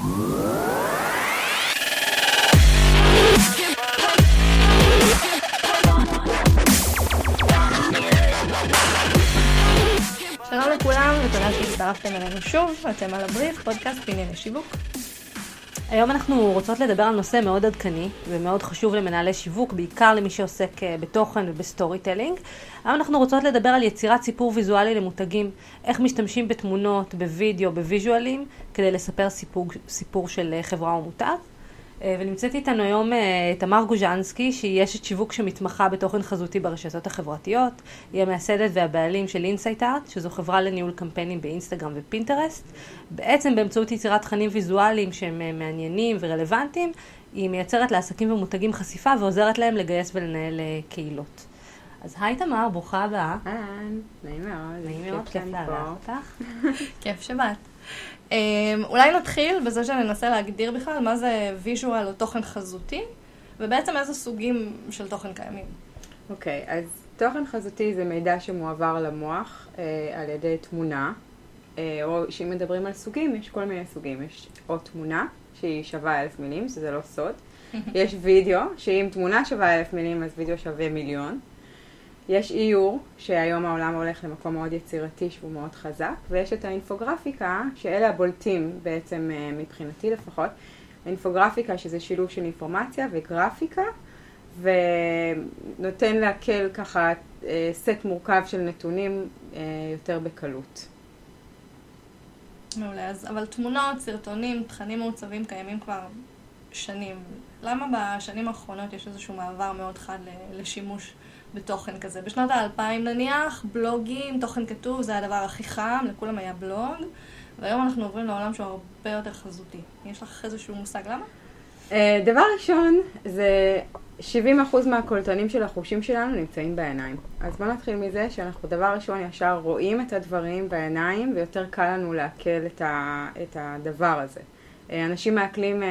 שלום לכולם, ותודה שהצטרפתם אלינו שוב, אתם על הבריף, פודקאסט בענייני שיווק. היום אנחנו רוצות לדבר על נושא מאוד עדכני ומאוד חשוב למנהלי שיווק, בעיקר למי שעוסק אה, בתוכן וב storytelling. היום אנחנו רוצות לדבר על יצירת סיפור ויזואלי למותגים, איך משתמשים בתמונות, בווידאו, בוויז'ואלים, כדי לספר סיפור, סיפור של אה, חברה או מותג. אה, ונמצאת איתנו היום אה, תמר גוז'נסקי, שהיא אשת שיווק שמתמחה בתוכן חזותי ברשתות החברתיות. היא המייסדת והבעלים של אינסייט ארט, שזו חברה לניהול קמפיינים באינסטגרם ופינטרסט. בעצם באמצעות יצירת תכנים ויזואליים שהם אה, מעניינים ורלוונטיים, היא מייצרת לעסקים ומותגים חשיפה ועוזרת להם לגייס ולנהל קהילות. אז היי תמר, ברוכה הבאה. אהלן, נעים מאוד. נעים מאוד, כיף לארח אותך. כיף שבאת. אמ, אולי נתחיל בזה שננסה להגדיר בכלל מה זה ויז'ואל או תוכן חזותי, ובעצם איזה סוגים של תוכן קיימים. אוקיי, okay, אז תוכן חזותי זה מידע שמועבר למוח אה, על ידי תמונה, אה, או שאם מדברים על סוגים, יש כל מיני סוגים. יש או תמונה, שהיא שווה אלף מילים, שזה לא סוד. יש וידאו, שאם תמונה שווה אלף מילים, אז וידאו שווה מיליון. יש איור, שהיום העולם הולך למקום מאוד יצירתי שהוא מאוד חזק, ויש את האינפוגרפיקה, שאלה הבולטים בעצם אה, מבחינתי לפחות. האינפוגרפיקה שזה שילוב של אינפורמציה וגרפיקה, ונותן להקל ככה אה, סט מורכב של נתונים אה, יותר בקלות. מעולה, אז אבל תמונות, סרטונים, תכנים מעוצבים קיימים כבר שנים. למה בשנים האחרונות יש איזשהו מעבר מאוד חד לשימוש בתוכן כזה. בשנות האלפיים נניח, בלוגים, תוכן כתוב, זה הדבר הכי חם, לכולם היה בלוג, והיום אנחנו עוברים לעולם שהוא הרבה יותר חזותי. יש לך איזשהו מושג למה? Uh, דבר ראשון, זה 70% מהקולטנים של החושים שלנו נמצאים בעיניים. אז בוא נתחיל מזה שאנחנו דבר ראשון ישר רואים את הדברים בעיניים, ויותר קל לנו לעכל את, ה, את הדבר הזה. Uh, אנשים מעכלים uh,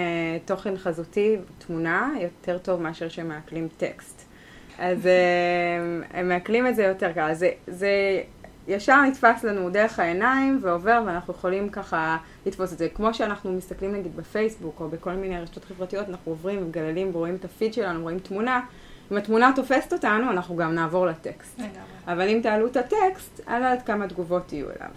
תוכן חזותי, תמונה, יותר טוב מאשר שהם מעכלים טקסט. אז אה, הם מעכלים את זה יותר קל. זה, זה ישר נתפס לנו דרך העיניים ועובר, ואנחנו יכולים ככה לתפוס את זה. כמו שאנחנו מסתכלים נגיד בפייסבוק או בכל מיני רשתות חברתיות, אנחנו עוברים ומגללים ורואים את הפיד שלנו, רואים תמונה. אם התמונה תופסת אותנו, אנחנו גם נעבור לטקסט. לגמרי. אבל אם תעלו את הטקסט, על עד כמה תגובות יהיו אליו.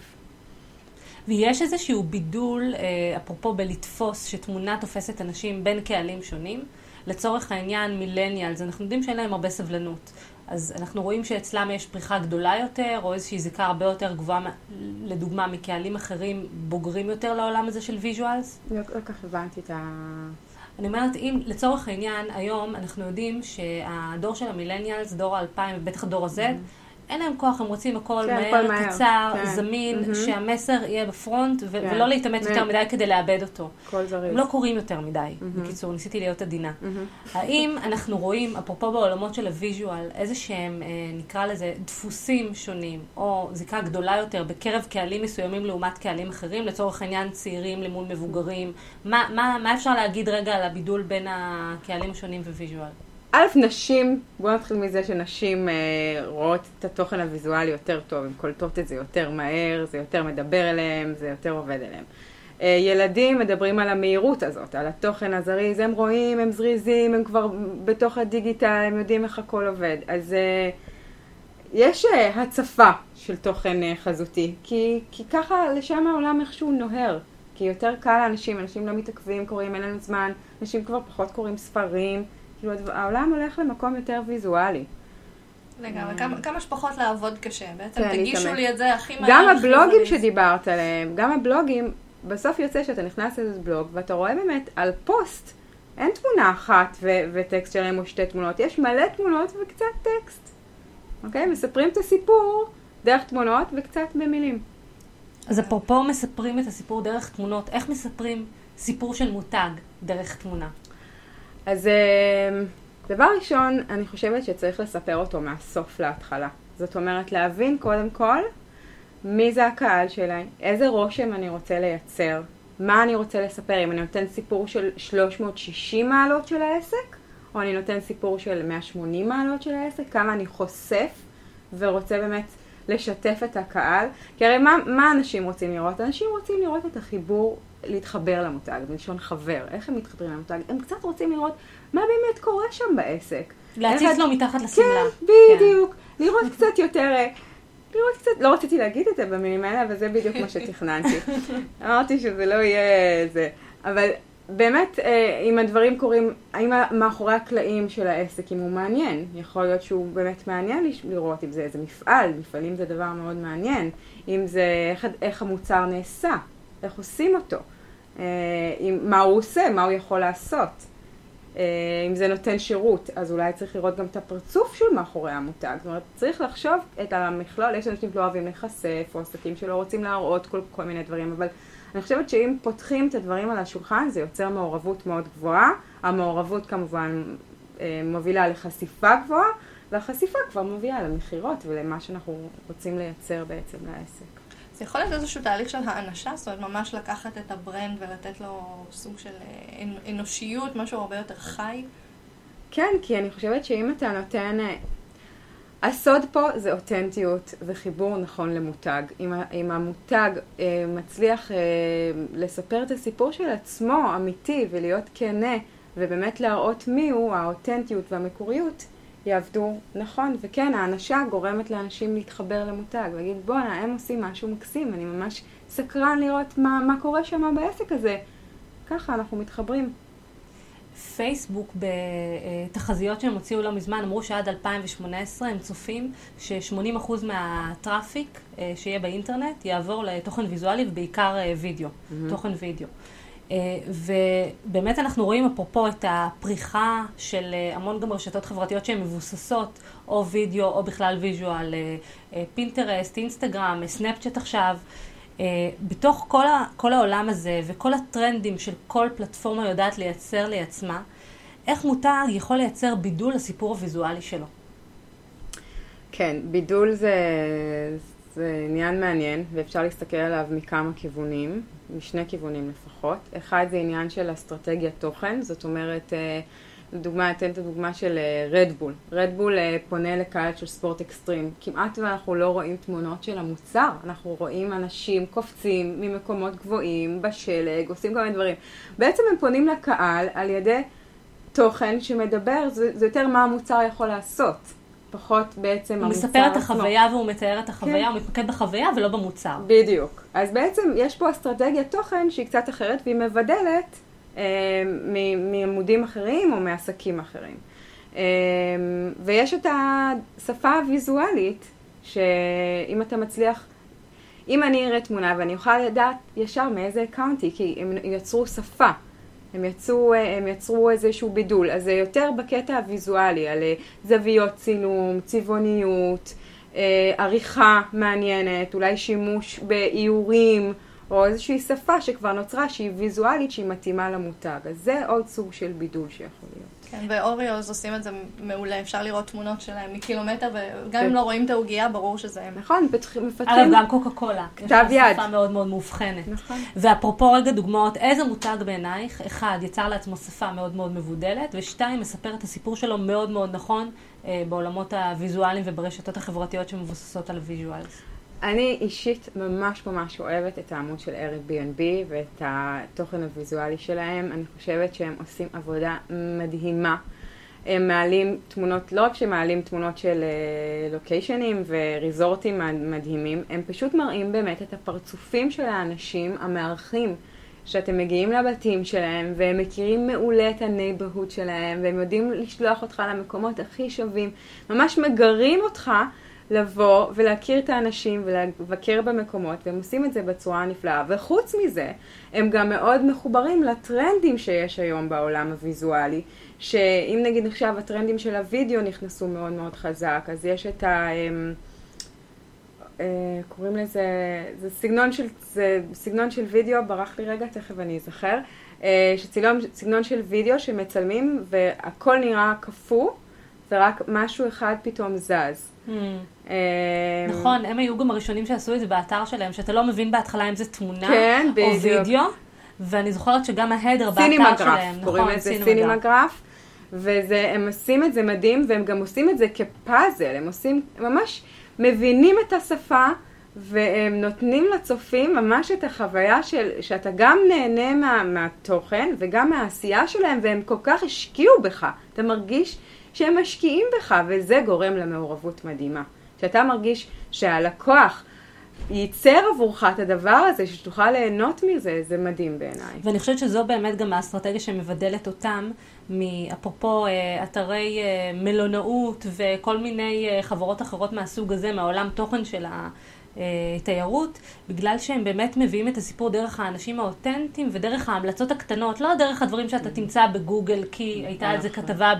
ויש איזשהו בידול, אה, אפרופו בלתפוס, שתמונה תופסת אנשים בין קהלים שונים. לצורך העניין millennials, אנחנו יודעים שאין להם הרבה סבלנות. אז אנחנו רואים שאצלם יש פריחה גדולה יותר, או איזושהי זיקה הרבה יותר גבוהה, לדוגמה, מקהלים אחרים בוגרים יותר לעולם הזה של visuals? לא, לא כך הבנתי את ה... אני אומרת, אם לצורך העניין, היום אנחנו יודעים שהדור של ה millennials, דור האלפיים, ובטח דור ה-Z, mm-hmm. אין להם כוח, הם רוצים הכל כן, מהר, מהר, קצר, כן. זמין, mm-hmm. שהמסר יהיה ב front, ו- כן. ולא להתאמץ יותר מדי כדי לעבד אותו. כל זריז. הם לא קוראים יותר מדי, mm-hmm. בקיצור, ניסיתי להיות עדינה. Mm-hmm. האם אנחנו רואים, אפרופו בעולמות של ה visual, איזה שהם, אה, נקרא לזה, דפוסים שונים, או זיקה גדולה יותר בקרב קהלים מסוימים לעומת קהלים אחרים, לצורך העניין צעירים למול מבוגרים, מה, מה, מה אפשר להגיד רגע על הבידול בין הקהלים השונים visual? א', נשים, בואו נתחיל מזה שנשים אה, רואות את התוכן הוויזואלי יותר טוב, הן קולטות את זה יותר מהר, זה יותר מדבר אליהם, זה יותר עובד אליהם. אה, ילדים מדברים על המהירות הזאת, על התוכן הזריז, הם רואים, הם זריזים, הם כבר בתוך הדיגיטל, הם יודעים איך הכל עובד. אז אה, יש אה, הצפה של תוכן אה, חזותי, כי, כי ככה לשם העולם איכשהו נוהר. כי יותר קל לאנשים, אנשים לא מתעכבים, קוראים, אין לנו זמן, אנשים כבר פחות קוראים ספרים. כאילו העולם הולך למקום יותר ויזואלי. לגמרי, כמה, כמה שפחות לעבוד קשה. בעצם כן, תגישו לי את זה הכי מהר. גם הבלוגים שדיברת עליהם, גם הבלוגים, בסוף יוצא שאתה נכנס לאיזה בלוג ואתה רואה באמת על פוסט, אין תמונה אחת ו- וטקסט שלהם או שתי תמונות, יש מלא תמונות וקצת טקסט. אוקיי? מספרים את הסיפור דרך תמונות וקצת במילים. אז אפרופו מספרים את הסיפור דרך תמונות, איך מספרים סיפור של מותג דרך תמונה? אז אמ, דבר ראשון, אני חושבת שצריך לספר אותו מהסוף להתחלה. זאת אומרת, להבין קודם כל מי זה הקהל שלי, איזה רושם אני רוצה לייצר, מה אני רוצה לספר, אם אני נותן סיפור של 360 מעלות של העסק, או אני נותן סיפור של 180 מעלות של העסק, כמה אני חושף ורוצה באמת לשתף את הקהל. כי הרי מה, מה אנשים רוצים לראות? אנשים רוצים לראות את החיבור להתחבר למותג, מלשון חבר, איך הם מתחברים למותג? הם קצת רוצים לראות מה באמת קורה שם בעסק. להציץ איך- לו מתחת לשמלה. כן, בדיוק. לראות קצת יותר, אה, לראות קצת, לא רציתי להגיד את זה במילים האלה, אבל זה בדיוק מה שתכננתי. אמרתי שזה לא יהיה זה. אבל באמת, אה, אם הדברים קורים, האם מאחורי הקלעים של העסק, אם הוא מעניין, יכול להיות שהוא באמת מעניין לראות אם זה איזה מפעל, מפעלים זה דבר מאוד מעניין, אם זה איך, איך המוצר נעשה, איך עושים אותו, אה, אם, מה הוא עושה, מה הוא יכול לעשות. אה, אם זה נותן שירות, אז אולי צריך לראות גם את הפרצוף של מאחורי המותג. זאת אומרת, צריך לחשוב את המכלול, יש אנשים שלא אוהבים להיחשף, או עסקים שלא רוצים להראות כל, כל מיני דברים, אבל אני חושבת שאם פותחים את הדברים על השולחן, זה יוצר מעורבות מאוד גבוהה. המעורבות כמובן אה, מובילה לחשיפה גבוהה, והחשיפה כבר מובילה למכירות ולמה שאנחנו רוצים לייצר בעצם לעסק. זה יכול להיות איזשהו תהליך של האנשה, זאת אומרת, ממש לקחת את ה brand ולתת לו סוג של אה, אנ- אנושיות, משהו הרבה יותר חי. כן, כי אני חושבת שאם אתה נותן... אה, הסוד פה זה אותנטיות וחיבור נכון למותג. אם, אם המותג אה, מצליח אה, לספר את הסיפור של עצמו אמיתי ולהיות כנה ובאמת להראות מי הוא, האותנטיות והמקוריות יעבדו נכון. וכן, האנשה גורמת לאנשים להתחבר למותג, להגיד בואנה, הם עושים משהו מקסים, אני ממש סקרן לראות מה, מה קורה שם בעסק הזה. ככה אנחנו מתחברים. פייסבוק בתחזיות שהם הוציאו לא מזמן אמרו שעד 2018 הם צופים ש-80% מהטראפיק אה, שיהיה באינטרנט יעבור לתוכן ויזואלי ובעיקר אה, וידאו, תוכן וידאו. אה, ובאמת אנחנו רואים אפרופו את הפריחה של אה, המון גם רשתות חברתיות שהן מבוססות או וידאו או בכלל visual, אה, פינטרסט, אינסטגרם, סנאפצ'אט עכשיו. בתוך כל, ה, כל העולם הזה וכל הטרנדים של כל פלטפורמה יודעת לייצר לעצמה, איך מותג יכול לייצר בידול לסיפור הוויזואלי שלו? כן, בידול זה, זה עניין מעניין, ואפשר להסתכל עליו מכמה כיוונים, משני כיוונים לפחות. אחד זה עניין של אסטרטגיית תוכן, זאת אומרת, אה, לדוגמה, אתן את הדוגמה של רדבול. רדבול פונה לקהל של ספורט אקסטרים. כמעט ואנחנו לא רואים תמונות של המוצר, אנחנו רואים אנשים קופצים ממקומות גבוהים, בשלג, עושים כל מיני דברים. בעצם הם פונים לקהל על ידי תוכן שמדבר, זה, זה יותר מה המוצר יכול לעשות. פחות בעצם הוא המוצר מספר את עצמו. החוויה והוא מתאר את החוויה, כן. הוא מתמקד בחוויה ולא במוצר. בדיוק. אז בעצם יש פה אסטרטגיית תוכן שהיא קצת אחרת והיא מבדלת אה, מעמודים אחרים או מעסקים אחרים. אה, ויש את השפה הוויזואלית, שאם אתה מצליח, אם אני אראה תמונה ואני אוכל לדעת ישר מאיזה אקאונטי, כי הם יצרו שפה. הם יצרו, הם יצרו איזשהו בידול, אז זה יותר בקטע הוויזואלי, על אה, זוויות צילום, צבעוניות, אה, עריכה מעניינת, אולי שימוש באיורים, או איזושהי שפה שכבר נוצרה שהיא ויזואלית, שהיא מתאימה למותג. אז זה עוד סוג של בידול שיכול. כן, ואוריוז עושים את זה מעולה, אפשר לראות תמונות שלהם מקילומטר, וגם אם לא רואים את העוגייה, ברור שזה הם. נכון, פתח- מפתחים... אגב, גם קוקה קולה. כתב יש לה יד. שפה מאוד מאוד מאובחנת. נכון. ואפרופו רגע דוגמאות, איזה מותג בעינייך, אחד, יצר לעצמו שפה מאוד מאוד מבודלת, ושתיים, מספר את הסיפור שלו מאוד מאוד נכון אה, בעולמות הוויזואליים וברשתות החברתיות שמבוססות על visuals. אני אישית ממש ממש אוהבת את העמוד של Airbnb ואת התוכן הוויזואלי שלהם. אני חושבת שהם עושים עבודה מדהימה. הם מעלים תמונות, לא רק שמעלים תמונות של אה, לוקיישנים וריזורטים מדהימים, הם פשוט מראים באמת את הפרצופים של האנשים המארחים. שאתם מגיעים לבתים שלהם, והם מכירים מעולה את ה neighborhood שלהם, והם יודעים לשלוח אותך למקומות הכי שווים. ממש מגרים אותך לבוא ולהכיר את האנשים ולבקר במקומות, והם עושים את זה בצורה נפלאה. וחוץ מזה, הם גם מאוד מחוברים לטרנדים שיש היום בעולם הוויזואלי, שאם נגיד עכשיו הטרנדים של הוידאו נכנסו מאוד מאוד חזק, אז יש את ה... אמ, אה, קוראים לזה, זה סגנון של, זה סגנון של וידאו, ברח לי רגע, תכף אני אזכר, אה, שצילום, סגנון של וידאו שמצלמים והכל נראה קפוא, ורק משהו אחד פתאום זז. אה, נכון, הם היו גם הראשונים שעשו את זה באתר שלהם, שאתה לא מבין בהתחלה אם זה תמונה כן, או. וידאו, ואני זוכרת שגם ההדר באתר שלהם, קוראים נכון, לזה סינימגרף. והם עושים את זה מדהים, והם גם עושים את זה כפאזל, הם עושים, ממש מבינים את השפה, והם נותנים לצופים ממש את החוויה של, שאתה גם נהנה מה, מהתוכן וגם מהעשייה שלהם, והם כל כך השקיעו בך. אתה מרגיש שהם משקיעים בך, וזה גורם למעורבות מדהימה. שאתה מרגיש שהלקוח ייצר עבורך את הדבר הזה, שתוכל ליהנות מזה, זה מדהים בעיניי. ואני חושבת שזו באמת גם האסטרטגיה שמבדלת אותם, אפרופו אה, אתרי אה, מלונאות וכל מיני אה, חברות אחרות מהסוג הזה, מהעולם תוכן של ה... אה, תיירות, בגלל שהם באמת מביאים את הסיפור דרך האנשים האותנטיים ודרך ההמלצות הקטנות, לא דרך הדברים שאתה תמצא בגוגל כי הייתה על זה נכון. כתבה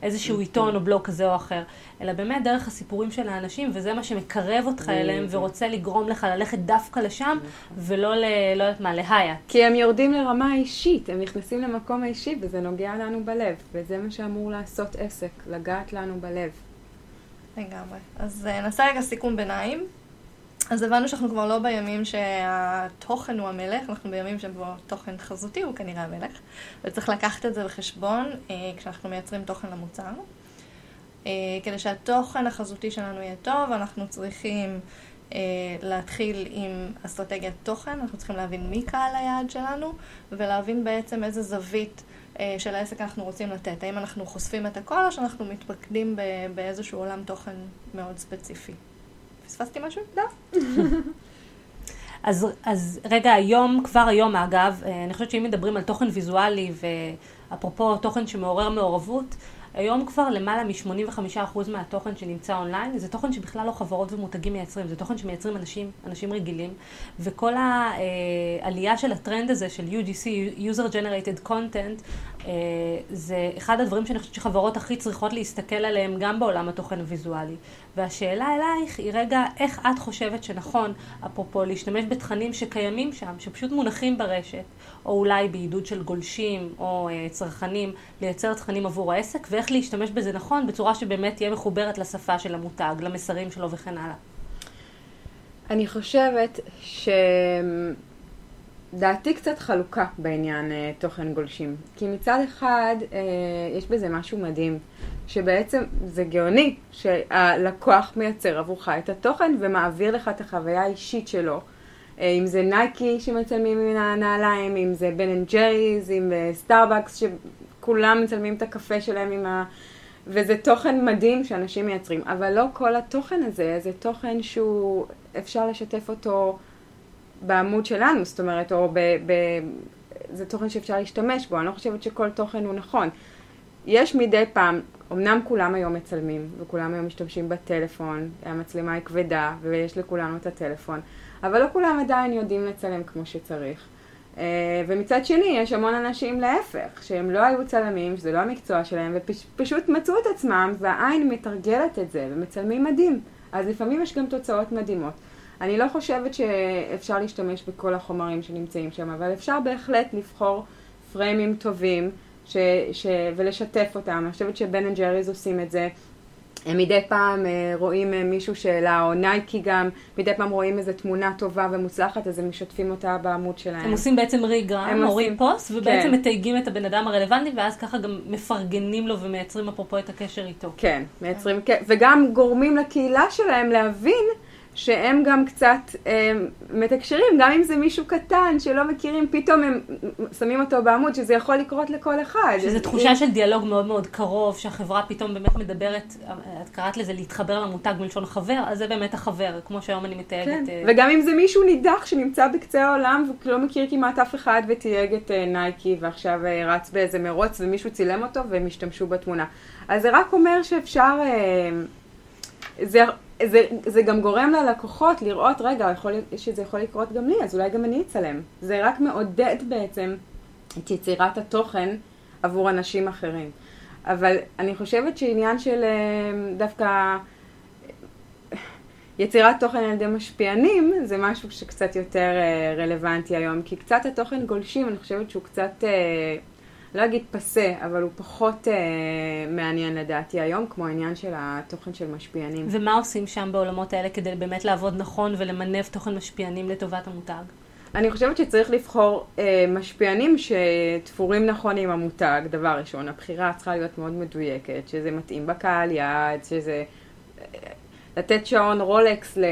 באיזשהו נכון. עיתון או בלוג כזה או אחר, אלא באמת דרך הסיפורים של האנשים, וזה מה שמקרב אותך אליהם ורוצה לגרום לך ללכת דווקא לשם, נכון. ולא ל... לא יודעת מה, להיאט. כי הם יורדים לרמה האישית, הם נכנסים למקום האישי וזה נוגע לנו בלב, וזה מה שאמור לעשות עסק, לגעת לנו בלב. לגמרי. אז אה, נעשה רגע סיכום ביניים. אז הבנו שאנחנו כבר לא בימים שהתוכן הוא המלך, אנחנו בימים שבו תוכן חזותי הוא כנראה המלך, וצריך לקחת את זה בחשבון אה, כשאנחנו מייצרים תוכן למוצר. אה, כדי שהתוכן החזותי שלנו יהיה טוב, אנחנו צריכים אה, להתחיל עם אסטרטגיית תוכן, אנחנו צריכים להבין מי קהל היעד שלנו, ולהבין בעצם איזה זווית אה, של העסק אנחנו רוצים לתת. האם אנחנו חושפים את הכל, או שאנחנו מתפקדים באיזשהו עולם תוכן מאוד ספציפי. פספסתי משהו? לא. אז, אז רגע, היום, כבר היום אגב, אה, אני חושבת שאם מדברים על תוכן ויזואלי, ואפרופו תוכן שמעורר מעורבות, היום כבר למעלה מ-85% מהתוכן שנמצא אונליין, זה תוכן שבכלל לא חברות ומותגים מייצרים, זה תוכן שמייצרים אנשים, אנשים רגילים, וכל העלייה של הטרנד הזה של UGC, user generated content, אה, זה אחד הדברים שאני חושבת שחברות הכי צריכות להסתכל עליהם גם בעולם התוכן הוויזואלי. והשאלה אלייך היא רגע, איך את חושבת שנכון, אפרופו, להשתמש בתכנים שקיימים שם, שפשוט מונחים ברשת, או אולי בעידוד של גולשים או אה, צרכנים, לייצר תכנים עבור העסק, ואיך להשתמש בזה נכון, בצורה שבאמת תהיה מחוברת לשפה של המותג, למסרים שלו וכן הלאה. אני חושבת ש... דעתי קצת חלוקה בעניין אה, תוכן גולשים. כי מצד אחד, אה, יש בזה משהו מדהים, שבעצם זה גאוני שהלקוח מייצר עבורך את התוכן ומעביר לך את החוויה האישית שלו. אה, אם זה נייקי שמצלמים את הנעליים, אם זה בן אנד ג'ריז, אם סטארבקס שכולם מצלמים את הקפה שלהם עם ה... וזה תוכן מדהים שאנשים מייצרים, אבל לא כל התוכן הזה, זה תוכן שהוא, אפשר לשתף אותו בעמוד שלנו, זאת אומרת, או ב... ב זה תוכן שאפשר להשתמש בו, אני לא חושבת שכל תוכן הוא נכון. יש מדי פעם, אמנם כולם היום מצלמים, וכולם היום משתמשים בטלפון, המצלמה היא כבדה, ויש לכולנו את הטלפון, אבל לא כולם עדיין יודעים לצלם כמו שצריך. Uh, ומצד שני, יש המון אנשים להפך, שהם לא היו צלמים, שזה לא המקצוע שלהם, ופשוט מצאו את עצמם, והעין מתרגלת את זה, ומצלמים מדהים. אז לפעמים יש גם תוצאות מדהימות. אני לא חושבת שאפשר להשתמש בכל החומרים שנמצאים שם, אבל אפשר בהחלט לבחור פריימים טובים ש, ש, ולשתף אותם. אני חושבת שבן אנד ג'ריז עושים את זה. הם מדי פעם אה, רואים אה, מישהו שאלה, או נייקי גם, מדי פעם רואים איזו תמונה טובה ומוצלחת, אז הם משתפים אותה בעמוד שלהם. הם עושים בעצם regram, או repost, ובעצם כן. מתייגים את הבן אדם הרלוונטי, ואז ככה גם מפרגנים לו ומייצרים אפרופו את הקשר איתו. כן, מייצרים, כן. וגם גורמים לקהילה שלהם להבין שהם גם קצת אה, מתקשרים, גם אם זה מישהו קטן שלא מכירים, פתאום הם שמים אותו בעמוד, שזה יכול לקרות לכל אחד. שזה תחושה של דיאלוג מאוד מאוד קרוב, שהחברה פתאום באמת מדברת, את קראת לזה להתחבר למותג מלשון חבר, אז זה באמת החבר, כמו שהיום אני מתייגת. כן. אה... וגם אם זה מישהו נידח שנמצא בקצה העולם ולא מכיר כמעט אף אחד ותייג את אה, נייקי ועכשיו אה, רץ באיזה מרוץ ומישהו צילם אותו והם השתמשו בתמונה. אז זה רק אומר שאפשר... אה, זה, זה, זה גם גורם ללקוחות לראות, רגע, יכול, שזה יכול לקרות גם לי, אז אולי גם אני אצלם. זה רק מעודד בעצם את יצירת התוכן עבור אנשים אחרים. אבל אני חושבת שעניין של אה, דווקא יצירת תוכן על ידי משפיענים זה משהו שקצת יותר אה, רלוונטי היום, כי קצת התוכן גולשים, אני חושבת שהוא קצת... לא אגיד פסה, אבל הוא פחות אה, מעניין לדעתי היום, כמו העניין של התוכן של משפיענים. ומה עושים שם בעולמות האלה כדי באמת לעבוד נכון ולמנף תוכן משפיענים לטובת המותג? אני חושבת שצריך לבחור אה, משפיענים שתפורים נכון עם המותג, דבר ראשון. הבחירה צריכה להיות מאוד מדויקת, שזה מתאים בקהל יעד, שזה... אה, לתת שעון רולקס ל...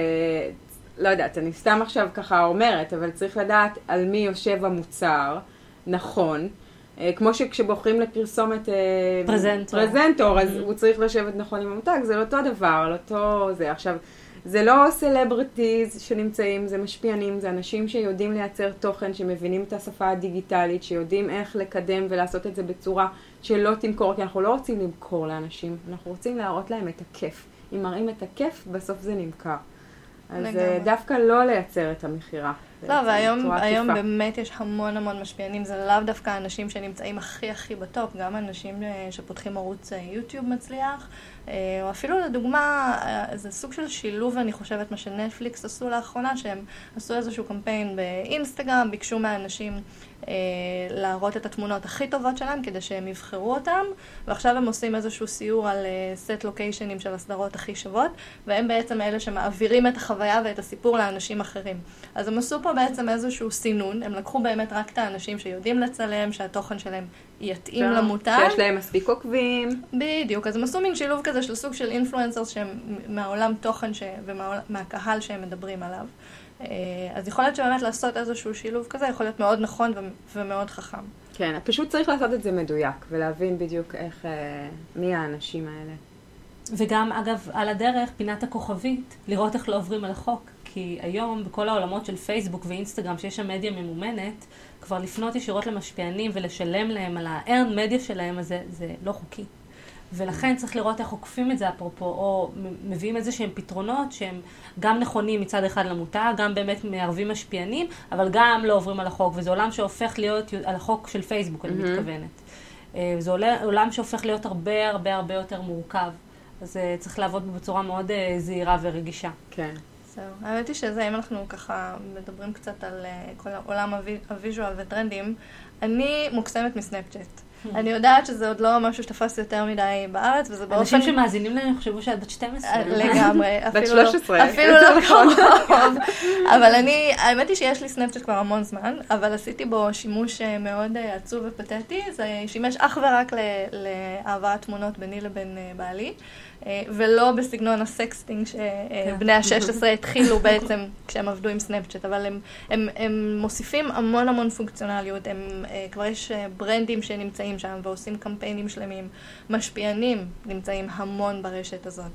לא יודעת, אני סתם עכשיו ככה אומרת, אבל צריך לדעת על מי יושב המוצר, נכון. אה, כמו שכשבוחרים לפרסומת אה, פרזנטור. פרזנטור, אז הוא צריך לשבת נכון עם המותג, זה לא אותו דבר, על אותו זה. עכשיו, זה לא celebrities שנמצאים, זה משפיענים, זה אנשים שיודעים לייצר תוכן, שמבינים את השפה הדיגיטלית, שיודעים איך לקדם ולעשות את זה בצורה שלא תמכור, כי אנחנו לא רוצים למכור לאנשים, אנחנו רוצים להראות להם את הכיף. אם מראים את הכיף, בסוף זה נמכר. אז לגמרי. אה, דווקא לא לייצר את המכירה. לא, והיום היום. באמת יש המון המון משפיענים, זה לאו דווקא אנשים שנמצאים הכי הכי בטופ, גם אנשים אה, שפותחים ערוץ אה, יוטיוב מצליח, אה, או אפילו לדוגמה, זה סוג של שילוב, אני חושבת, מה שנטפליקס עשו לאחרונה, שהם עשו איזשהו קמפיין באינסטגרם, ביקשו מהאנשים להראות את התמונות הכי טובות שלהם כדי שהם יבחרו אותם, ועכשיו הם עושים איזשהו סיור על סט לוקיישנים של הסדרות הכי שוות, והם בעצם אלה שמעבירים את החוויה ואת הסיפור לאנשים אחרים. אז הם עשו פה בעצם איזשהו סינון, הם לקחו באמת רק את האנשים שיודעים לצלם, שהתוכן שלהם יתאים למותג. שיש להם מספיק עוקבים. בדיוק, אז הם עשו מין שילוב כזה של סוג של אינפלואנסרס שהם מהעולם תוכן ש... ומהקהל שהם מדברים עליו. אה, אז יכול להיות שבאמת לעשות איזשהו שילוב כזה יכול להיות מאוד נכון ו... ומאוד חכם. כן, פשוט צריך לעשות את זה מדויק, ולהבין בדיוק איך, אה, מי האנשים האלה. וגם, אגב, על הדרך, פינת הכוכבית, לראות איך לא עוברים על החוק. כי היום, בכל העולמות של פייסבוק ואינסטגרם, שיש שם מדיה ממומנת, כבר לפנות ישירות למשפיענים ולשלם להם על ה-earn מדיה שלהם, אז זה, זה לא חוקי. ולכן צריך לראות איך עוקפים את זה אפרופו, או מביאים איזה שהם פתרונות שהם גם נכונים מצד אחד למותג, גם באמת מערבים משפיענים, אבל גם לא עוברים על החוק, וזה עולם שהופך להיות על החוק של פייסבוק, אני מתכוונת. אה, זה עולה- עולם שהופך להיות הרבה הרבה הרבה יותר מורכב. אז אה, צריך לעבוד בו בצורה מאוד אה, זהירה ורגישה. כן. זהו. האמת היא שזה, אם אנחנו ככה מדברים קצת על כל עולם ה vi- ה visual וטרנדים, אני מוקסמת מסנאפצ'אט. אני יודעת שזה עוד לא משהו שתפס יותר מדי בארץ, וזה באופן... אנשים שמאזינים לנו יחשבו שאת בת 12. אה, לגמרי, בת אפילו לא- 13, אפילו לא. קרוב. אבל אני, האמת היא שיש לי סנאפצ'אט כבר המון זמן, אבל עשיתי בו שימוש אה, מאוד אה, עצוב ופתטי, זה שימש אך ורק ל- להעברת תמונות ביני לבין בעלי. אה, ולא בסגנון ה sexting שבני ה-16 התחילו בעצם כשהם עבדו עם סנאפצ'אט, אבל הם, הם, הם מוסיפים המון המון פונקציונליות, הם, אה, כבר יש אה, brandים שנמצאים שם ועושים קמפיינים שלמים, משפיענים נמצאים המון ברשת הזאת.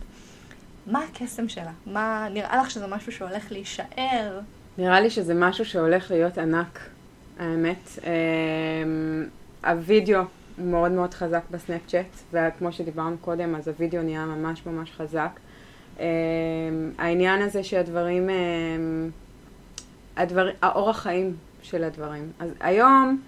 מה הקסם שלה? מה, נראה לך שזה משהו שהולך להישאר? נראה לי שזה משהו שהולך להיות ענק, האמת. אמ, הווידאו מאוד מאוד חזק בסנאפצ'אט, וכמו שדיברנו קודם, אז הווידאו נהיה ממש ממש חזק. אמ, העניין הזה שהדברים, אמ, הדבר, האורח חיים של הדברים. אז היום,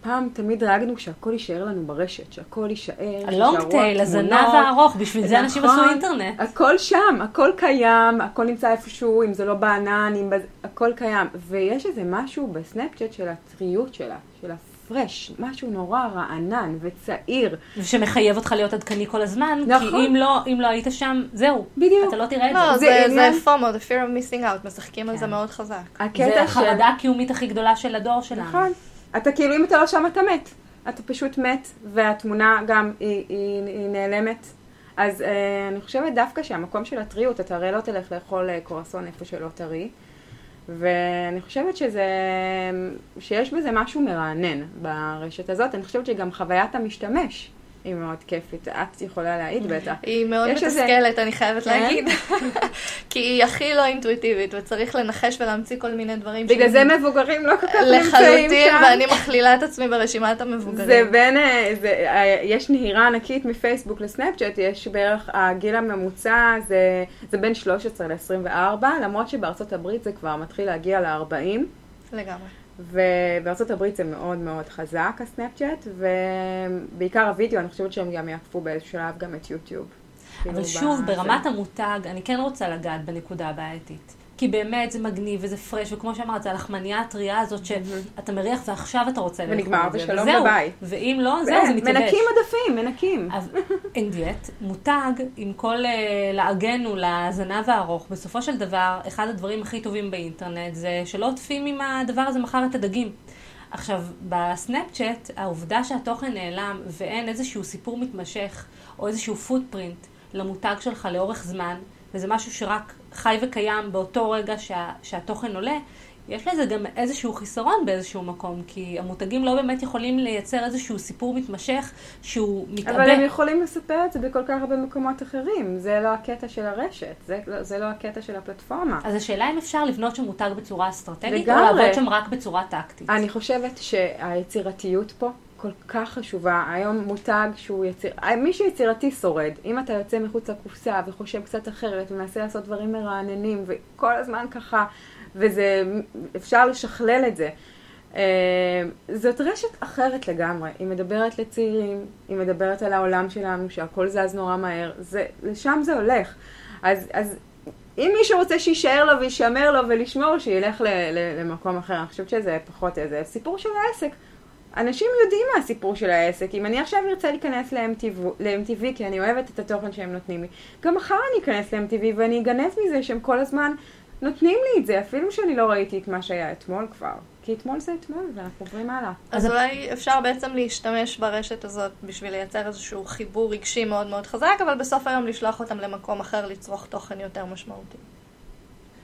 פעם תמיד דאגנו שהכל יישאר לנו ברשת, שהכל יישאר, הלונג טייל, הזנב. הארוך, בשביל זה אנשים נכון. עשו אינטרנט. הכל שם, הכל קיים, הכל נמצא איפשהו, אם זה לא בענן, אם בז... הכל קיים. ויש איזה משהו בסנאפצ'אט של הטריות שלה, של הפרש, משהו נורא רענן וצעיר. שמחייב אותך להיות עדכני כל הזמן, נכון. כי אם לא, אם לא היית שם, זהו. בדיוק. אתה לא תראה את לא, זה. זה זה, עניין- זה FOMO, the fear of missing out, משחקים על זה כן. מאוד חזק. זה הקטע של... החרדה הקיומית הכי גדולה של הדור שלנו. נכון. אתה כאילו, אם אתה לא שם, אתה מת. אתה פשוט מת, והתמונה גם היא, היא, היא נעלמת. אז אה, אני חושבת דווקא שהמקום של הטריות, אתה הרי לא תלך לאכול אה, קורסון איפה שלא טרי. ואני חושבת שזה, שיש בזה משהו מרענן ברשת הזאת. אני חושבת שגם חוויית המשתמש היא מאוד כיפית. את יכולה להעיד בטח. היא מאוד מתסכלת, אני חייבת כן? להגיד. כי היא הכי לא אינטואיטיבית, וצריך לנחש ולהמציא כל מיני דברים. בגלל זה מבוגרים לא כל כך נמצאים לחלוטין, שם. ואני מכלילה את עצמי ברשימת המבוגרים. זה בין, אה, זה, אה, יש נהירה ענקית מפייסבוק לסנאפצ'אט, יש בערך, הגיל הממוצע זה, זה בין 13 ל-24, למרות שבארצות הברית זה כבר מתחיל להגיע ל-40, לגמרי. ובארצות הברית זה מאוד מאוד חזק הסנאפצ'אט, ובעיקר הווידאו, אני חושבת שהם גם יעקפו באיזשהו שלב גם את יוטיוב. אבל כאילו, שוב, ברמת. המותג, אני כן רוצה לגעת בנקודה הבעייתית. כי באמת זה מגניב וזה פרש, וכמו שאמרת, זה הלחמניה הטריה הזאת שאתה מריח ועכשיו אתה רוצה לאכול. ונגמר, ושלום וזהו. בבית. ואם לא, זהו, זה מתייבש. מנקים מדפים, מנקים. אז אין דיאט, מותג, עם כל אה, לעגנו לזנב הארוך, בסופו של דבר, אחד הדברים הכי טובים באינטרנט זה שלא עוטפים עם הדבר הזה מחר את הדגים. עכשיו, בסנאפצ'אט, העובדה שהתוכן נעלם ואין איזשהו סיפור מתמשך או איזשהו פוטפרינט למותג שלך לאורך זמן, וזה משהו שרק חי וקיים באותו רגע שה, שהתוכן עולה, יש לזה גם איזשהו חיסרון באיזשהו מקום, כי המותגים לא באמת יכולים לייצר איזשהו סיפור מתמשך שהוא מתאבק. אבל הם יכולים לספר את זה בכל כך הרבה מקומות אחרים. זה לא הקטע של הרשת, זה, זה לא הקטע של הפלטפורמה. אז השאלה אם אפשר לבנות שם מותג בצורה אסטרטגית, לגמרי. או לעבוד שם רק בצורה טקטית. אני חושבת שהיצירתיות פה כל כך חשובה. היום מותג שהוא יציר... מי שיצירתי שורד. אם אתה יוצא מחוץ לקופסה וחושב קצת אחרת ומנסה לעשות דברים מרעננים וכל הזמן ככה, וזה... אפשר לשכלל את זה. אה, זאת רשת אחרת לגמרי. היא מדברת לצעירים, היא מדברת על העולם שלנו, שהכל זז נורא מהר. זה... לשם זה הולך. אז, אז אם מישהו רוצה שיישאר לו וישמר לו ולשמור, שילך ל, ל, למקום אחר. אני חושבת שזה פחות איזה סיפור של העסק. אנשים יודעים מה הסיפור של העסק. אם אני עכשיו ארצה להיכנס ל-MTV, כי אני אוהבת את התוכן שהם נותנים לי, גם מחר אני אכנס ל-MTV ואני אגנב מזה שהם כל הזמן נותנים לי את זה, אפילו שאני לא ראיתי את מה שהיה אתמול כבר. כי אתמול זה אתמול, ואנחנו עוברים הלאה. אז אולי אפשר בעצם להשתמש ברשת הזאת בשביל לייצר איזשהו חיבור רגשי מאוד מאוד חזק, אבל בסוף היום לשלוח אותם למקום אחר לצרוך תוכן יותר משמעותי.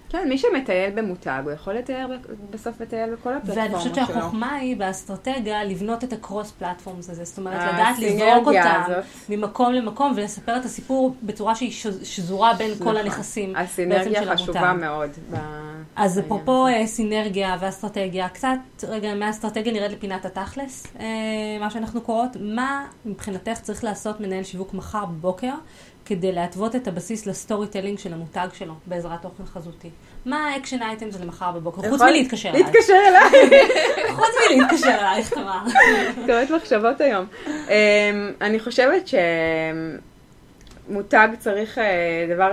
כן, מי שמטייל במותג, הוא יכול לטייל בסוף לטייל בכל הפלטפורמות שלו. ואני חושבת שהחוכמה היא באסטרטגיה לבנות את הקרוס פלטפורמס הזה. זאת אומרת, אה, לדעת לזרוק אותם הזאת. ממקום למקום ולספר את הסיפור בצורה שהיא שז- שזורה בין כל נכון. הנכסים בעצם של הסינרגיה. חשובה מאוד. ב- אז אפרופו. אה, סינרגיה ואסטרטגיה, קצת רגע מהאסטרטגיה נרד לפינת התכלס, אה, מה שאנחנו קוראות. מה מבחינתך צריך לעשות מנהל שיווק מחר בבוקר כדי להתוות את הבסיס ל storytelling של המותג שלו בעזרת תוכן חזותי? מה ה action items למחר בבוקר? חוץ מלהתקשר אלייך. להתקשר אליי. חוץ מלהתקשר אלייך, תמר. קוראת מחשבות היום. אמ, אני חושבת שמותג צריך אה, דבר...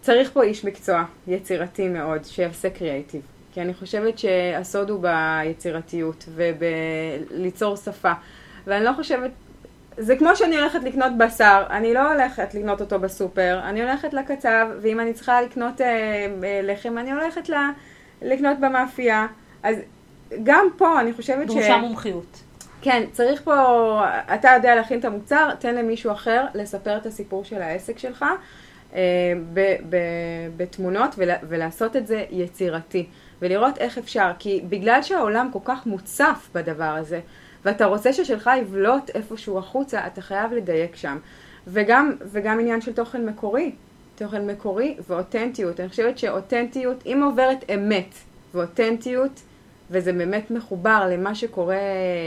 צריך פה איש מקצוע יצירתי מאוד, שיעשה קריאייטיב. כי אני חושבת שהסוד הוא ביצירתיות ובליצור שפה. ואני לא חושבת... זה כמו שאני הולכת לקנות בשר, אני לא הולכת לקנות אותו בסופר, אני הולכת לקצב, ואם אני צריכה לקנות אה, אה, לחם, אני הולכת ל, לקנות במאפייה. אז גם פה אני חושבת ש... דרושה מומחיות. כן, צריך פה, אתה יודע להכין את המוצר, תן למישהו אחר לספר את הסיפור של העסק שלך אה, ב, ב, בתמונות ולה, ולעשות את זה יצירתי. ולראות איך אפשר, כי בגלל שהעולם כל כך מוצף בדבר הזה, ואתה רוצה ששלך יבלוט איפשהו החוצה, אתה חייב לדייק שם. וגם, וגם עניין של תוכן מקורי, תוכן מקורי ואותנטיות. אני חושבת שאותנטיות, אם עוברת אמת ואותנטיות, וזה באמת מחובר למה שקורה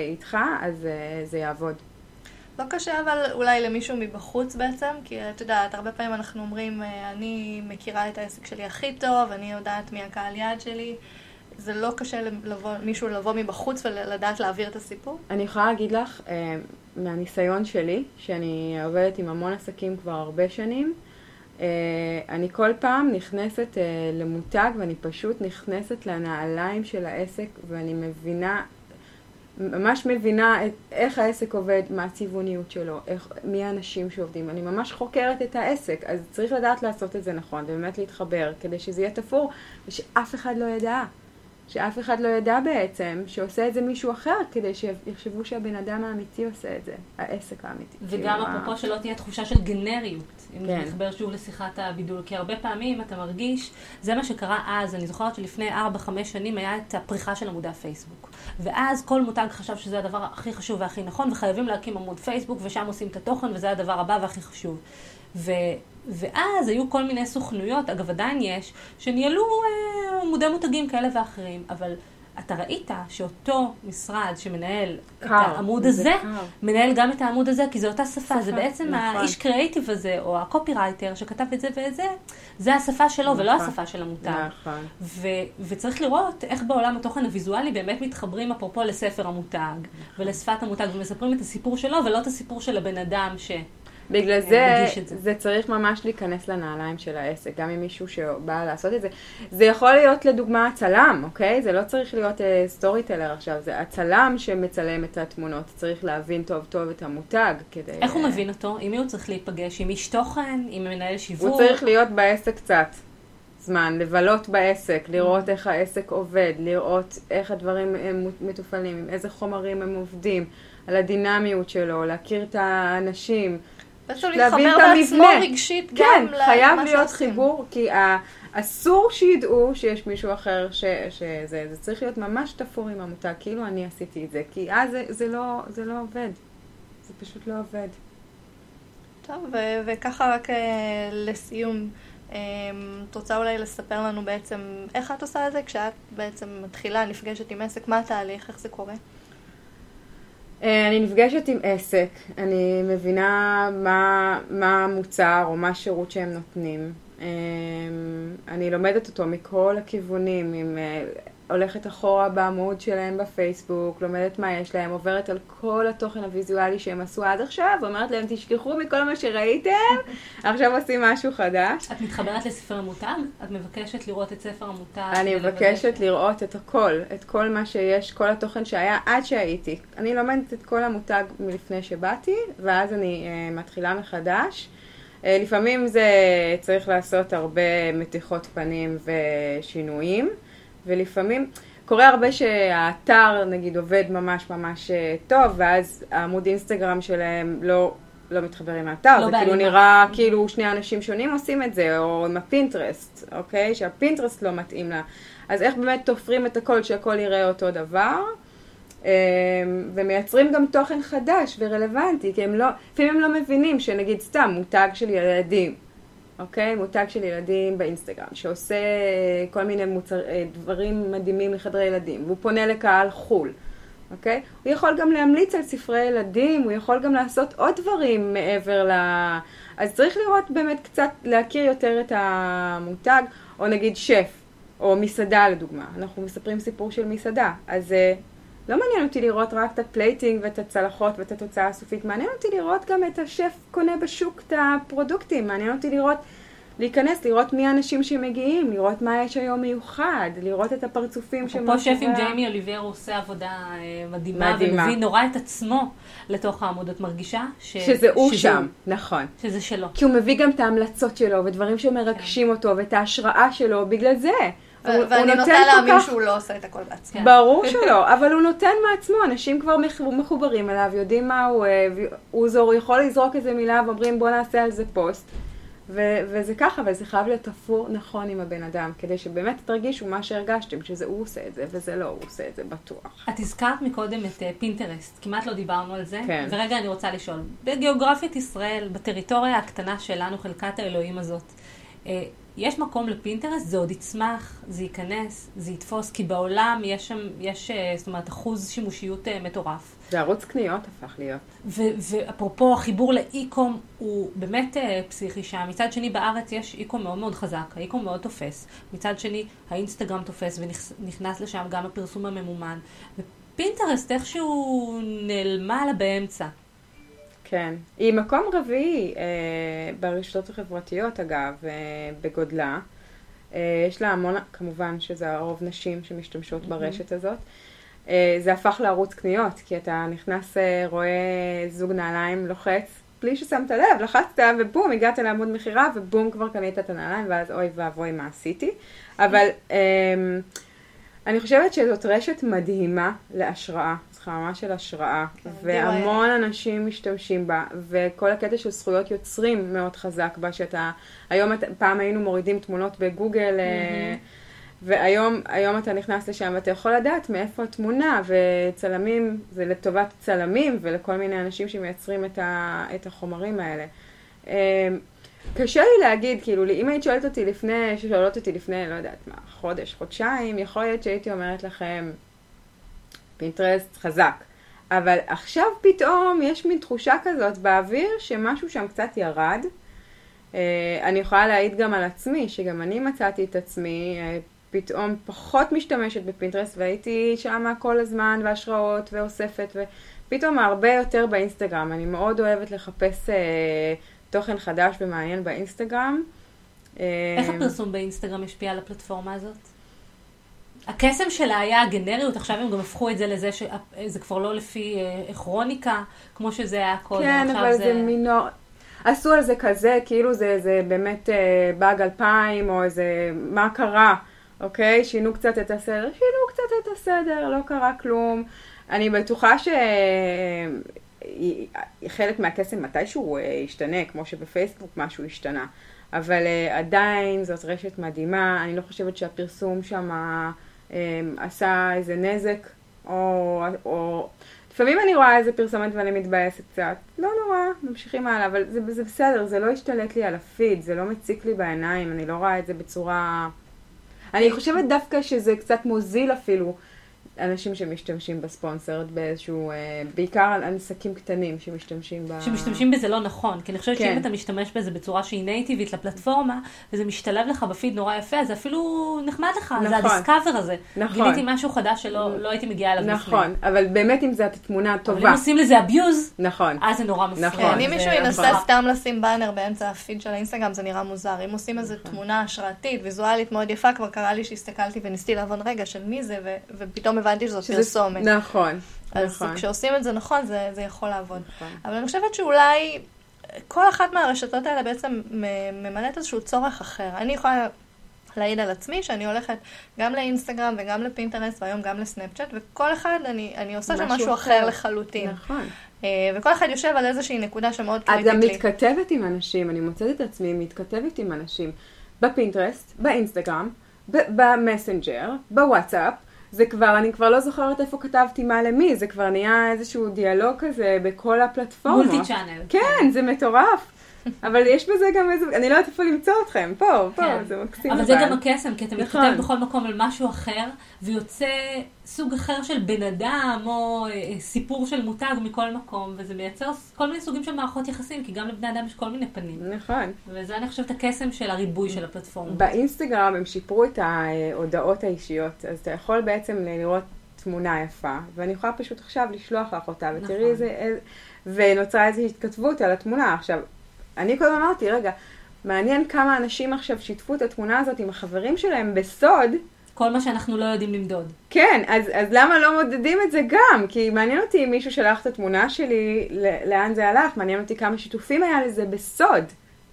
איתך, אז uh, זה יעבוד. לא קשה אבל אולי למישהו מבחוץ בעצם, כי את יודעת, הרבה פעמים אנחנו אומרים, אה, אני מכירה את העסק שלי הכי טוב, אני יודעת מי הקהל יעד שלי. זה לא קשה לבוא, מישהו לבוא מבחוץ ולדעת להעביר את הסיפור? אני יכולה להגיד לך, uh, מהניסיון שלי, שאני עובדת עם המון עסקים כבר הרבה שנים, uh, אני כל פעם נכנסת uh, למותג ואני פשוט נכנסת לנעליים של העסק ואני מבינה ממש מבינה את, איך העסק עובד, מה הצבעוניות שלו, איך, מי האנשים שעובדים. אני ממש חוקרת את העסק, אז צריך לדעת לעשות את זה נכון, ובאמת להתחבר, כדי שזה יהיה תפור, ושאף אחד לא ידע. שאף אחד לא ידע בעצם שעושה את זה מישהו אחר, כדי שיחשבו שהבן אדם האמיתי עושה את זה, העסק האמיתי. וגם כאילו, אפרופו שלא תהיה תחושה של גנריות, אם כן. נתחבר שוב לשיחת הבידול, כי הרבה פעמים אתה מרגיש, זה מה שקרה אז, אני זוכרת שלפני 4-5 שנים היה את הפריחה של עמודי הפייסבוק. ואז כל מותג חשב שזה הדבר הכי חשוב והכי נכון, וחייבים להקים עמוד פייסבוק, ושם עושים את התוכן, וזה הדבר הבא והכי חשוב. ו... ואז היו כל מיני סוכנויות, אגב עדיין יש, שניהלו אה, עמודי מותגים כאלה ואחרים, אבל אתה ראית שאותו משרד שמנהל את קר, העמוד זה הזה, קר. מנהל גם את העמוד הזה, כי זו אותה שפה, שפה, זה בעצם נכון. האיש קריאיטיב הזה, או הקופירייטר שכתב את זה ואת זה, זה השפה שלו ולא נכון. השפה של המותג. נכון. ו- וצריך לראות איך בעולם התוכן הוויזואלי באמת מתחברים אפרופו לספר המותג ולשפת המותג ומספרים את הסיפור שלו ולא את הסיפור של הבן אדם ש... בגלל זה, זה. זה צריך ממש להיכנס לנעליים של העסק, גם עם מישהו שבא לעשות את זה. זה יכול להיות לדוגמה הצלם, אוקיי? זה לא צריך להיות סטורי טלר עכשיו, זה הצלם שמצלם את התמונות, צריך להבין טוב טוב את המותג כדי... איך הוא אה, מבין אותו? עם מי הוא צריך להיפגש? עם איש תוכן? עם מנהל שיווק? הוא צריך להיות בעסק קצת זמן, לבלות בעסק, לראות איך העסק עובד, לראות איך הדברים הם מתופעלים, עם איזה חומרים הם עובדים, על הדינמיות שלו, להכיר את האנשים. להבין להתחבר המבנה. רגשית כן, גם למה חייב להיות שעושים. חיבור, כי ה- אסור שידעו שיש מישהו אחר ש- שזה, זה צריך להיות ממש תפור עם המותג, כאילו אני עשיתי את זה, כי אז זה, זה, לא, זה לא עובד. זה פשוט לא עובד. טוב, ו- וככה רק אה, לסיום, אה, את רוצה אולי לספר לנו בעצם איך את עושה את זה כשאת בעצם מתחילה, נפגשת עם עסק, מה התהליך, איך זה קורה? אה, אני נפגשת עם עסק, אני מבינה מה, מה המוצר או מה השירות שהם נותנים. אה, אני לומדת אותו מכל הכיוונים, אם אה, הולכת אחורה בעמוד שלהם בפייסבוק, לומדת מה יש להם, עוברת על כל התוכן הוויזואלי שהם עשו עד עכשיו, אומרת להם תשכחו מכל מה שראיתם, עכשיו עושים משהו חדש. את מתחברת לספר המותג? את מבקשת לראות את ספר המותג? אני מבקשת לראות את הכל, את כל מה שיש, כל התוכן שהיה עד שהייתי. אני לומדת את כל המותג מלפני שבאתי, ואז אני uh, מתחילה מחדש. Uh, לפעמים זה צריך לעשות הרבה מתיחות פנים ושינויים, ולפעמים קורה הרבה שהאתר נגיד עובד ממש ממש אה, טוב, ואז העמוד אינסטגרם שלהם לא, לא מתחבר עם האתר, לא זה כאילו. נראה כאילו שני אנשים שונים עושים את זה, או עם הפינטרסט, אוקיי? שהפינטרסט לא מתאים לה. אז איך באמת תופרים את הכל, שהכל יראה אותו דבר, אמ, ומייצרים גם תוכן חדש ורלוונטי, כי הם לא, לפעמים הם לא מבינים שנגיד סתם מותג של ילדים, אוקיי? מותג של ילדים באינסטגרם, שעושה כל מיני מוצר, אה, דברים מדהימים לחדרי ילדים, והוא פונה לקהל חו"ל. אוקיי? הוא יכול גם להמליץ על ספרי ילדים, הוא יכול גם לעשות עוד דברים מעבר ל... אז צריך לראות באמת קצת, להכיר יותר את המותג, או נגיד שף, או מסעדה לדוגמה. אנחנו מספרים סיפור של מסעדה, אז אה, לא מעניין אותי לראות רק את ה plating ואת הצלחות ואת התוצאה הסופית, מעניין אותי לראות גם את השף קונה בשוק את הפרודוקטים, מעניין אותי לראות, להיכנס, לראות מי האנשים שמגיעים, לראות מה יש היום מיוחד, לראות את הפרצופים של פה שף עם ג'יימי אוליבר עושה עבודה אה, מדהימה, מדהימה. ומביא נורא את עצמו לתוך העמוד. את מרגישה ש... שזה הוא שזה שם, נכון. שזה שלו. כי הוא מביא גם את ההמלצות שלו, ודברים שמרגשים אותו, ואת ההשראה שלו, בגלל זה. ואני נוטה להאמין כך- שהוא לא עושה את הכל בעצמו. ברור שלא, אבל הוא נותן מעצמו, אנשים כבר מח- מחוברים אליו, יודעים מה הוא אוהב, הוא זור, הוא יכול לזרוק איזה מילה ואומרים בוא נעשה על זה פוסט. ו- וזה ככה, אבל זה חייב להיות תפור נכון עם הבן אדם, כדי שבאמת תרגישו מה שהרגשתם, שזה הוא עושה את זה, וזה לא הוא עושה את זה, בטוח. את הזכרת מקודם את אה, פינטרסט, כמעט לא דיברנו על זה. כן. ורגע אני רוצה לשאול, בגיאוגרפיית ישראל, בטריטוריה הקטנה שלנו, חלקת האלוהים הזאת, אה, יש מקום לפינטרסט? זה עוד יצמח, זה ייכנס, זה יתפוס, כי בעולם יש שם, יש, אה, זאת אומרת, אחוז שימושיות אה, מטורף. זה ערוץ קניות הפך להיות. ו- ואפרופו החיבור לאי-קום הוא באמת אה, פסיכי שם. מצד שני בארץ יש אי-קום מאוד מאוד חזק, האי-קום מאוד תופס. מצד שני האינסטגרם תופס ונכנס לשם גם הפרסום הממומן. ופינטרסט איכשהו נעלמה לה באמצע. כן. היא מקום רביעי אה, ברשתות החברתיות, אגב, אה, בגודלה. אה, יש לה המון, כמובן שזה הרוב נשים שמשתמשות ברשת הזאת. אה, זה הפך לערוץ קניות, כי אתה נכנס, אה, רואה זוג נעליים, לוחץ, בלי ששמת לב, לחצת ובום, הגעת לעמוד מכירה, ובום, כבר קנית את הנעליים, ואז אוי ואבוי מה עשיתי. אבל אה, אני חושבת שזאת רשת מדהימה להשראה, ממש של השראה, כן, והמון אנשים משתמשים בה, וכל הקטע של זכויות יוצרים מאוד חזק בה, שאתה, היום, את- פעם היינו מורידים תמונות בגוגל, אה, והיום היום אתה נכנס לשם ואתה יכול לדעת מאיפה התמונה, וצלמים, זה לטובת צלמים ולכל מיני אנשים שמייצרים את, ה, את החומרים האלה. אה, קשה לי להגיד, כאילו, אם היית שואלת אותי לפני, ששואלות אותי לפני, לא יודעת מה, חודש, חודשיים, יכול להיות שהייתי אומרת לכם, פינטרסט חזק. אבל עכשיו פתאום יש מין תחושה כזאת באוויר שמשהו שם קצת ירד. אה, אני יכולה להעיד גם על עצמי, שגם אני מצאתי את עצמי אה, פתאום פחות משתמשת בפינטרסט, והייתי שמה כל הזמן, והשראות, ואוספת, ופתאום הרבה יותר באינסטגרם. אני מאוד אוהבת לחפש אה, תוכן חדש ומעניין באינסטגרם. אה, איך הפרסום באינסטגרם השפיע על הפלטפורמה הזאת? הקסם שלה היה הגנריות, עכשיו הם גם הפכו את זה לזה שזה כבר לא לפי אה, כרוניקה, כמו שזה היה קודם. כן, אבל זה מינור... עשו על זה כזה, כאילו זה, זה באמת אה, באג 2000, או איזה, מה קרה, אוקיי? שינו קצת את הסדר, שינו קצת את הסדר, לא קרה כלום. אני בטוחה היא- חלק מהקסם מתישהו אה, ישתנה, כמו שבפייסבוק משהו השתנה. אבל אה, עדיין זאת רשת מדהימה, אני לא חושבת שהפרסום שם אה, עשה איזה נזק, או, או... לפעמים אני רואה איזה פרסומת ואני מתבאסת קצת, לא נורא, ממשיכים הלאה, אבל זה, זה בסדר, זה לא השתלט לי על הפיד, זה לא מציק לי בעיניים, אני לא רואה את זה בצורה... אני חושבת דווקא שזה קצת מוזיל אפילו אנשים שמשתמשים בספונסרד באיזשהו, אה, בעיקר על עסקים קטנים שמשתמשים ב... שמשתמשים בזה לא נכון, כי אני חושבת כן. שאם אתה משתמש בזה בצורה שהיא נייטיבית לפלטפורמה, וזה משתלב לך בפיד נורא יפה, אז זה אפילו נחמד לך, זה נכון. הדיסקאבר הזה. נכון. גיליתי משהו חדש שלא לא הייתי מגיעה אליו לפני. נכון, אבל באמת אם זאת תמונה אבל טובה. אם עושים לזה abuse, נכון. אז זה נורא מפריע. נכון. כן, אם זה מישהו נכון. ינסה סתם לשים באנר באמצע הפיד של האינסטגרם, זה נראה מוזר. אם עושים איזו תמונה השראתית, ויזואלית מאוד יפה, כבר קרה לי שהסתכלתי וניסיתי להבין רגע של מי זה, ו- ופתאום הבנתי שזאת שזה- פרסומת. נכון, אז נכון. כשעושים את זה נכון, זה, זה יכול לעבוד. נכון. אבל אני חושבת שאולי כל אחת מהרשתות האלה בעצם ממלאת איזשהו צורך אחר. אני יכולה להעיד על עצמי שאני הולכת גם לאינסטגרם וגם לפינטרסט, והיום גם לסנאפצ'אט, וכל אחד אני, אני עושה שם משהו אחר אחר. לחלוטין. נכון. אה, וכל אחד יושב על איזושהי נקודה שמאוד את גם קריטית לי. מתכתבת עם אנשים, אני מוצאת את עצמי מתכתבת עם אנשים בפינטרסט, באינסטגרם, במסנג'ר, בוואטסאפ. זה כבר, אני כבר לא זוכרת איפה כתבתי מה למי, זה כבר נהיה איזשהו דיאלוג כזה בכל הפלטפורמות. מולטי צ'אנל. כן, זה מטורף. אבל יש בזה גם איזה, אני לא יודעת איפה למצוא אתכם, פה, פה, כן. זה מקסים. אבל זה גם הקסם, כי אתה מתכתב נכון. בכל מקום על משהו אחר, ויוצא סוג אחר של בן אדם, או אה, סיפור של מותג מכל מקום, וזה מייצר כל מיני סוגים של מערכות יחסים, כי גם לבני אדם יש כל מיני פנים. נכון. וזה אני חושבת הקסם של הריבוי של הפלטפורמה. באינסטגרם הם שיפרו את ההודעות האישיות, אז אתה יכול בעצם לראות תמונה יפה, ואני יכולה פשוט עכשיו לשלוח לך אותה, ותראי נכון. איזה- ונוצרה איזושהי התכתבות על התמונה. עכשיו, אני קודם אמרתי, רגע, מעניין כמה אנשים עכשיו שיתפו את התמונה הזאת עם החברים שלהם בסוד. כל מה שאנחנו לא יודעים למדוד. כן, אז, אז למה לא מודדים את זה גם? כי מעניין אותי אם מישהו שלח את התמונה שלי, לאן זה הלך, מעניין אותי כמה שיתופים היה לזה בסוד.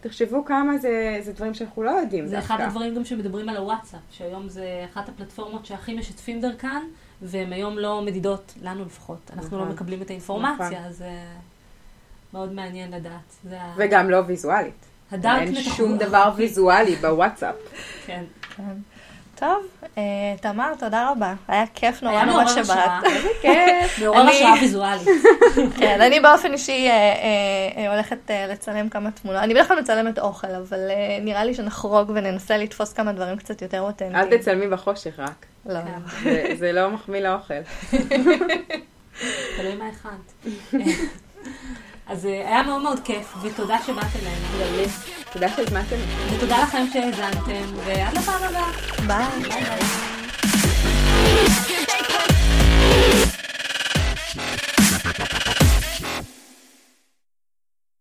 תחשבו כמה זה, זה דברים שאנחנו לא יודעים זה דווקא. אחד הדברים גם שמדברים על הוואטסאפ, שהיום זה אחת הפלטפורמות שהכי משתפים דרכן, והן היום לא מדידות, לנו לפחות. אנחנו לא נכון. מקבלים את האינפורמציה, נכון. אז זה מאוד מעניין לדעת. זה ה- וגם לא ויזואלית. הדארקנט אין שום. דבר ויזואלי בוואטסאפ. כן. כן. טוב, אה, תמר, תודה רבה. היה כיף נורא היה נורא מעורר השראה. שבאת. כיף. מעורר אני- השראה ויזואלית. כן, אני באופן אישי אה, אה, הולכת לצלם כמה תמונות. אני בדרך כלל מצלמת אוכל, אבל אה, נראה לי שנחרוג וננסה לתפוס כמה דברים קצת יותר אותנטיים. אל תצלמי בחושך רק. לא. כן. זה- זה לא מחמיא לאוכל. תלוי מה הכנת. אז אה, היה מאוד מאוד כיף, ותודה שבאתם אלינו. תודה שהזמנתם. ותודה לכם שהאזנתם, ועד לפעם הבאה. ביי. ביי ביי.